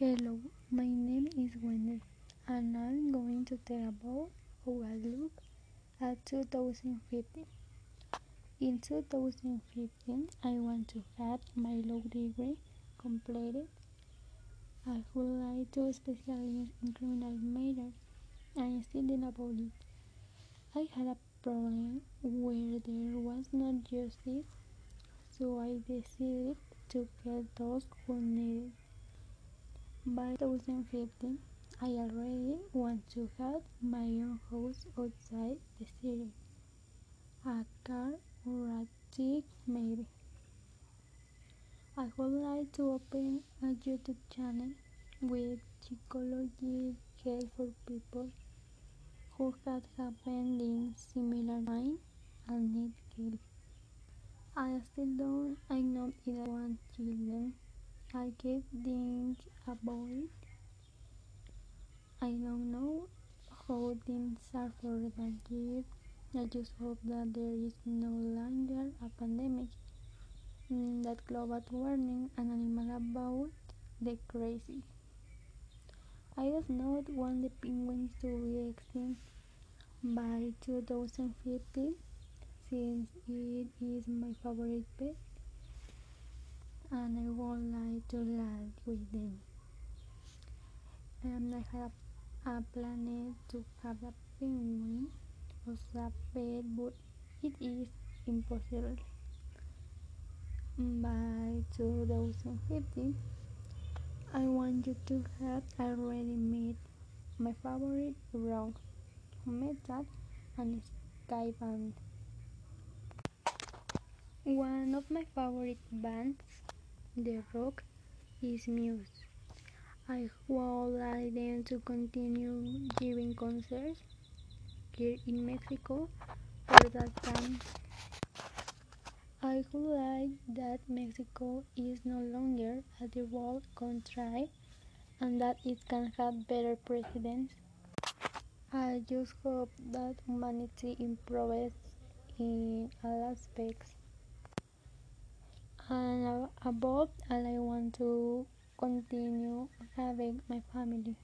Hello, my name is Wendy, and I'm going to tell about how I look at 2015. In 2015, I want to have my law degree completed. I would like to specialize in criminal matters. I'm studying about it. I had a problem where there was not justice, so I decided to get those who. By 2015, I already want to have my own house outside the city, a car or a chick maybe. I would like to open a YouTube channel with psychology help for people who had happened in similar time and need help. I still don't I know if I want children. I keep thinking about it. I don't know how things are for that year. I just hope that there is no longer a pandemic, mm, that global warming and animal about the crazy. I do not want the penguins to be extinct by 2050 since it is my favorite pet and I would like to live with them. And I have a plan to have a penguin as a pet, but it is impossible. By 2050, I want you to have already met my favorite rock, metal, and ska band. One of my favorite bands the rock is Muse. I would like them to continue giving concerts here in Mexico for that time. I would like that Mexico is no longer a devolved country and that it can have better presidents. I just hope that humanity improves in all aspects and above all I want to continue having my family.